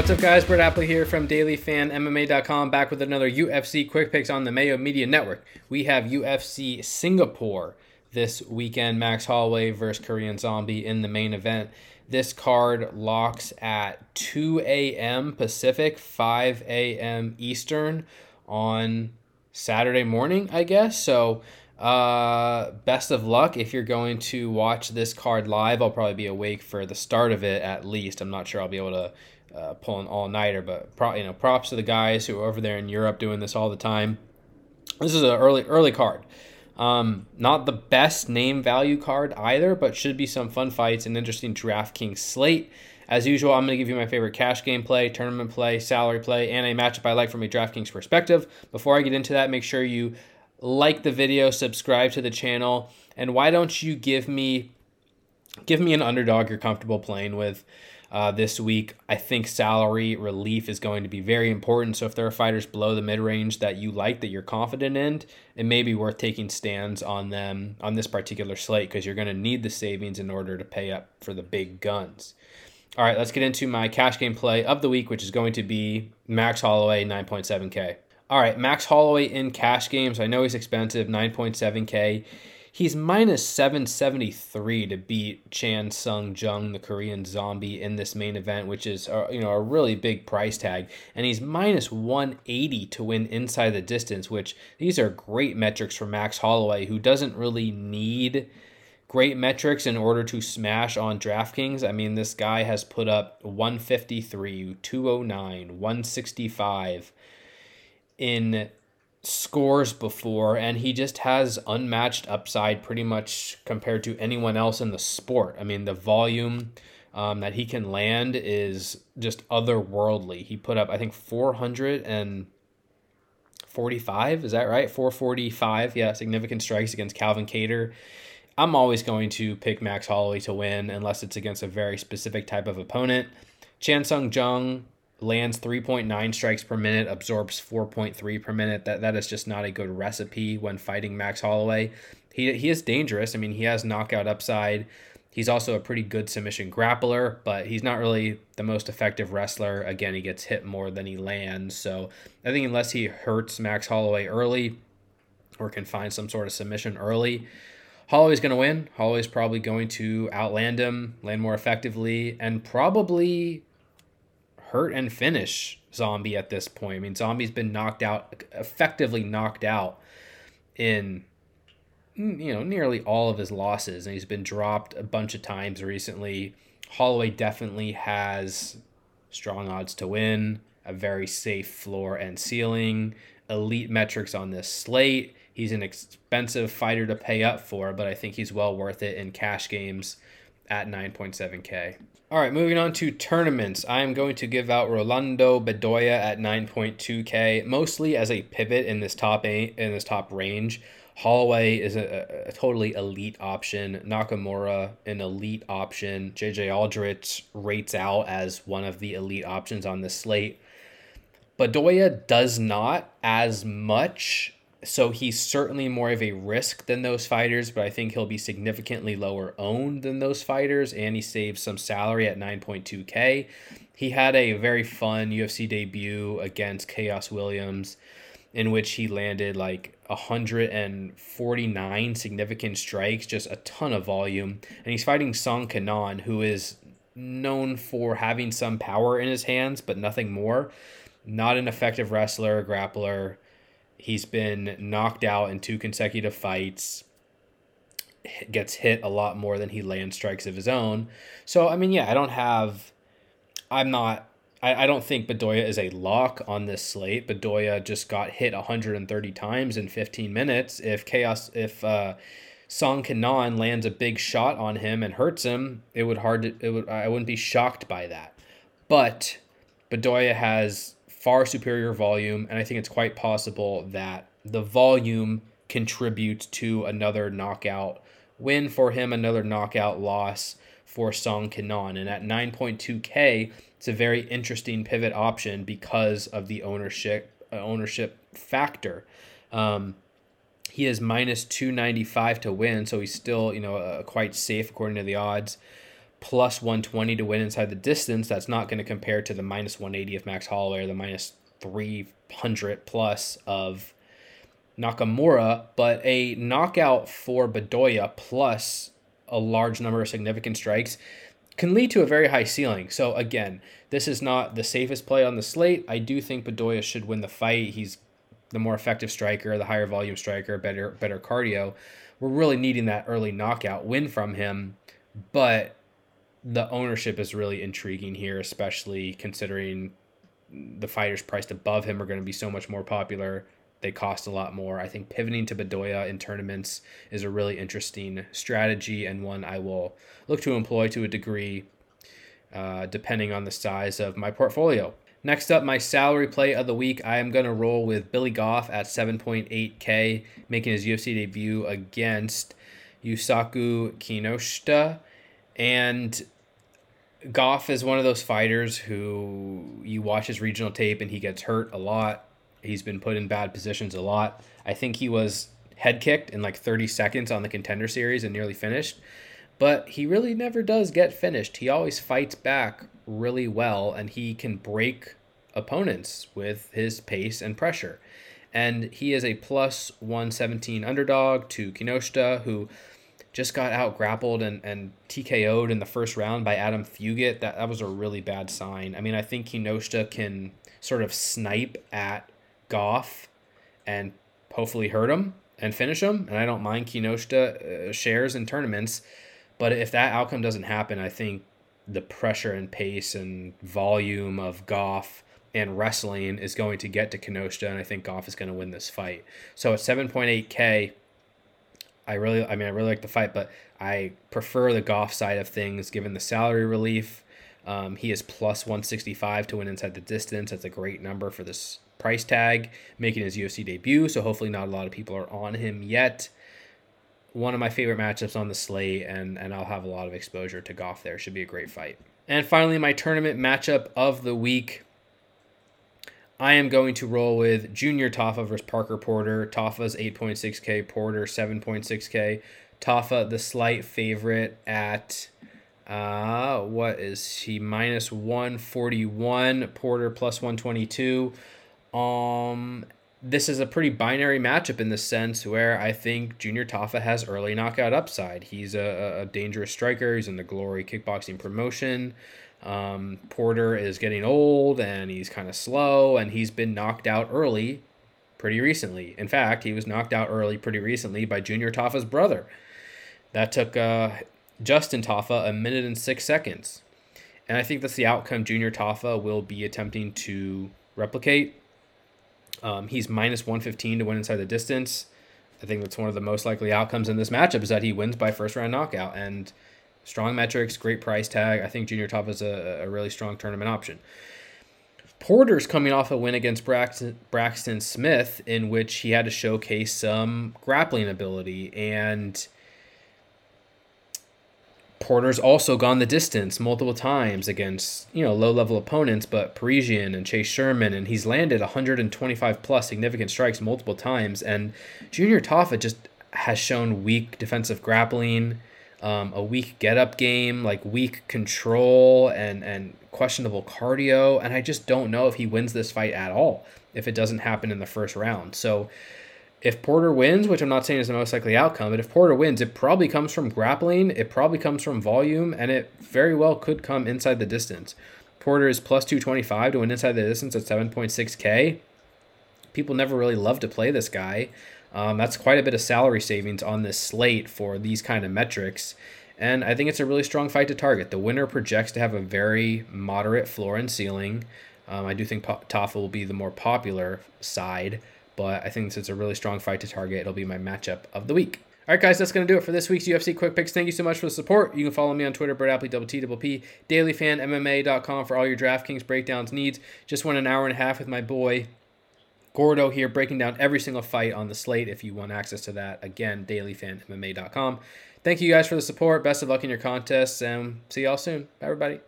What's up, guys? Brett Appley here from DailyFanMMA.com, back with another UFC Quick Picks on the Mayo Media Network. We have UFC Singapore this weekend. Max Holloway versus Korean Zombie in the main event. This card locks at 2 a.m. Pacific, 5 a.m. Eastern on Saturday morning, I guess. So, uh, best of luck if you're going to watch this card live. I'll probably be awake for the start of it at least. I'm not sure I'll be able to uh, pull an all nighter, but pro- you know, props to the guys who are over there in Europe doing this all the time. This is an early early card. Um, not the best name value card either, but should be some fun fights and interesting DraftKings slate. As usual, I'm going to give you my favorite cash game play, tournament play, salary play, and a matchup I like from a DraftKings perspective. Before I get into that, make sure you like the video, subscribe to the channel, and why don't you give me give me an underdog you're comfortable playing with uh, this week. I think salary relief is going to be very important. So if there are fighters below the mid range that you like that you're confident in, it may be worth taking stands on them on this particular slate because you're going to need the savings in order to pay up for the big guns. All right, let's get into my cash game play of the week, which is going to be Max Holloway 9.7K. All right, Max Holloway in cash games. I know he's expensive, 9.7K. He's minus 773 to beat Chan Sung Jung, the Korean zombie, in this main event, which is a, you know a really big price tag. And he's minus 180 to win inside the distance, which these are great metrics for Max Holloway, who doesn't really need great metrics in order to smash on DraftKings. I mean, this guy has put up 153, 209, 165 in scores before, and he just has unmatched upside pretty much compared to anyone else in the sport. I mean, the volume um, that he can land is just otherworldly. He put up, I think, 445. Is that right? 445. Yeah, significant strikes against Calvin Kattar. I'm always going to pick Max Holloway to win unless it's against a very specific type of opponent. Chan Sung Jung lands 3.9 strikes per minute, absorbs 4.3 per minute. That that is just not a good recipe when fighting Max Holloway. He he is dangerous. I mean, he has knockout upside. He's also a pretty good submission grappler, but he's not really the most effective wrestler. Again, he gets hit more than he lands. So I think unless he hurts Max Holloway early or can find some sort of submission early, Holloway's going to win. Holloway's probably going to outland him, land more effectively, and probably hurt and finish Zombie at this point. I mean, Zombie's been knocked out, effectively knocked out in mm, you know nearly all of his losses, and he's been dropped a bunch of times recently. Holloway definitely has strong odds to win, a very safe floor and ceiling, elite metrics on this slate. He's an expensive fighter to pay up for, but I think he's well worth it in cash games at 9.7K. All right, moving on to tournaments. I am going to give out Rolando Bedoya at 9.2K, mostly as a pivot in this top eight, in this top range. Holloway is a, a, totally elite option. Nakamura, an elite option. JJ Aldrich rates out as one of the elite options on this slate. Bedoya does not as much so he's certainly more of a risk than those fighters, but I think he'll be significantly lower owned than those fighters, and he saves some salary at 9.2K. He had a very fun UFC debut against Khaos Williams, in which he landed like 149 significant strikes, just a ton of volume. And he's fighting Song Kenan, who is known for having some power in his hands, but nothing more. Not an effective wrestler, grappler He's been knocked out in two consecutive fights. Gets hit a lot more than he lands strikes of his own. So I mean, yeah, I don't have. I'm not. I, I don't think Bedoya is a lock on this slate. Bedoya just got hit 130 times in 15 minutes. If Khaos, if uh, Song Kenan lands a big shot on him and hurts him, it would hard to, it would I wouldn't be shocked by that. But Bedoya has far superior volume, and I think it's quite possible that the volume contributes to another knockout win for him, another knockout loss for Song Kenan. And at 9.2K, it's a very interesting pivot option because of the ownership uh, ownership factor. Um, he is minus 295 to win, so he's still, you know, uh, quite safe according to the odds. Plus 120 to win inside the distance. That's not going to compare to the minus 180 of Max Holloway or the minus 300 plus of Nakamura, but a knockout for Bedoya plus a large number of significant strikes can lead to a very high ceiling. So again, this is not the safest play on the slate. I do think Bedoya should win the fight. He's the more effective striker, the higher volume striker, better better cardio. We're really needing that early knockout win from him, but the ownership is really intriguing here, especially considering the fighters priced above him are going to be so much more popular. They cost a lot more. I think pivoting to Bedoya in tournaments is a really interesting strategy and one I will look to employ to a degree, uh, depending on the size of my portfolio. Next up, my salary play of the week. I am going to roll with Billy Goff at 7.8K, making his UFC debut against Yusaku Kinoshita. And Goff is one of those fighters who you watch his regional tape and he gets hurt a lot. He's been put in bad positions a lot. I think he was head kicked in like 30 seconds on the contender series and nearly finished. But he really never does get finished. He always fights back really well and he can break opponents with his pace and pressure. And he is a plus 117 underdog to Kinoshita, who just got out grappled and, and TKO'd in the first round by Adam Fugitt. That, that was a really bad sign. I mean, I think Kinoshita can sort of snipe at Goff and hopefully hurt him and finish him. And I don't mind Kinoshita uh, shares in tournaments. But if that outcome doesn't happen, I think the pressure and pace and volume of Goff and wrestling is going to get to Kinoshita, and I think Goff is going to win this fight. So at 7.8K, I really, I mean, I really like the fight, but I prefer the Goff side of things given the salary relief. Um, he is plus 165 to win inside the distance. That's a great number for this price tag, making his UFC debut. So hopefully, not a lot of people are on him yet. One of my favorite matchups on the slate, and, and I'll have a lot of exposure to Goff there. Should be a great fight. And finally, my tournament matchup of the week. I am going to roll with Junior Tafa versus Parker Porter. Tafa's 8.6K, Porter 7.6K. Tafa, the slight favorite at, uh, what is he? Minus 141. Porter plus 122. Um, this is a pretty binary matchup in the sense where I think Junior Tafa has early knockout upside. He's a, a dangerous striker. He's in the Glory kickboxing promotion. Um, Porter is getting old and he's kind of slow, and he's been knocked out early pretty recently. In fact, he was knocked out early pretty recently by Junior Tafa's brother. That took uh, Justin Tafa a minute and six seconds. And I think that's the outcome Junior Tafa will be attempting to replicate. Um, he's minus 115 to win inside the distance. I think that's one of the most likely outcomes in this matchup is that he wins by first round knockout. And Strong metrics, great price tag. I think Junior Tafa is a, a really strong tournament option. Porter's coming off a win against Braxton, Braxton Smith, in which he had to showcase some grappling ability. And Porter's also gone the distance multiple times against, you know, low level opponents, but Parisian and Chase Sherman, and he's landed 125 plus significant strikes multiple times. And Junior Tafa just has shown weak defensive grappling um, a weak get up game, like weak control and and questionable cardio, and I just don't know if he wins this fight at all if it doesn't happen in the first round. So if Porter wins, which I'm not saying is the most likely outcome, but if Porter wins, it probably comes from grappling, it probably comes from volume, and it very well could come inside the distance. Porter is plus 225 to win inside the distance at 7.6K. People never really love to play this guy. Um, that's quite a bit of salary savings on this slate for these kind of metrics. And I think it's a really strong fight to target. The winner projects to have a very moderate floor and ceiling. Um, I do think po- Tafa will be the more popular side, but I think since it's a really strong fight to target, it'll be my matchup of the week. All right, guys, that's going to do it for this week's UFC Quick Picks. Thank you so much for the support. You can follow me on Twitter, Brett Appley, double T, double P, dailyfanmma.com for all your DraftKings breakdowns needs. Just went an hour and a half with my boy, Gordo here breaking down every single fight on the slate. If you want access to that, again, dailyfanmma.com. Thank you guys for the support. Best of luck in your contests, and see y'all soon. Bye, everybody.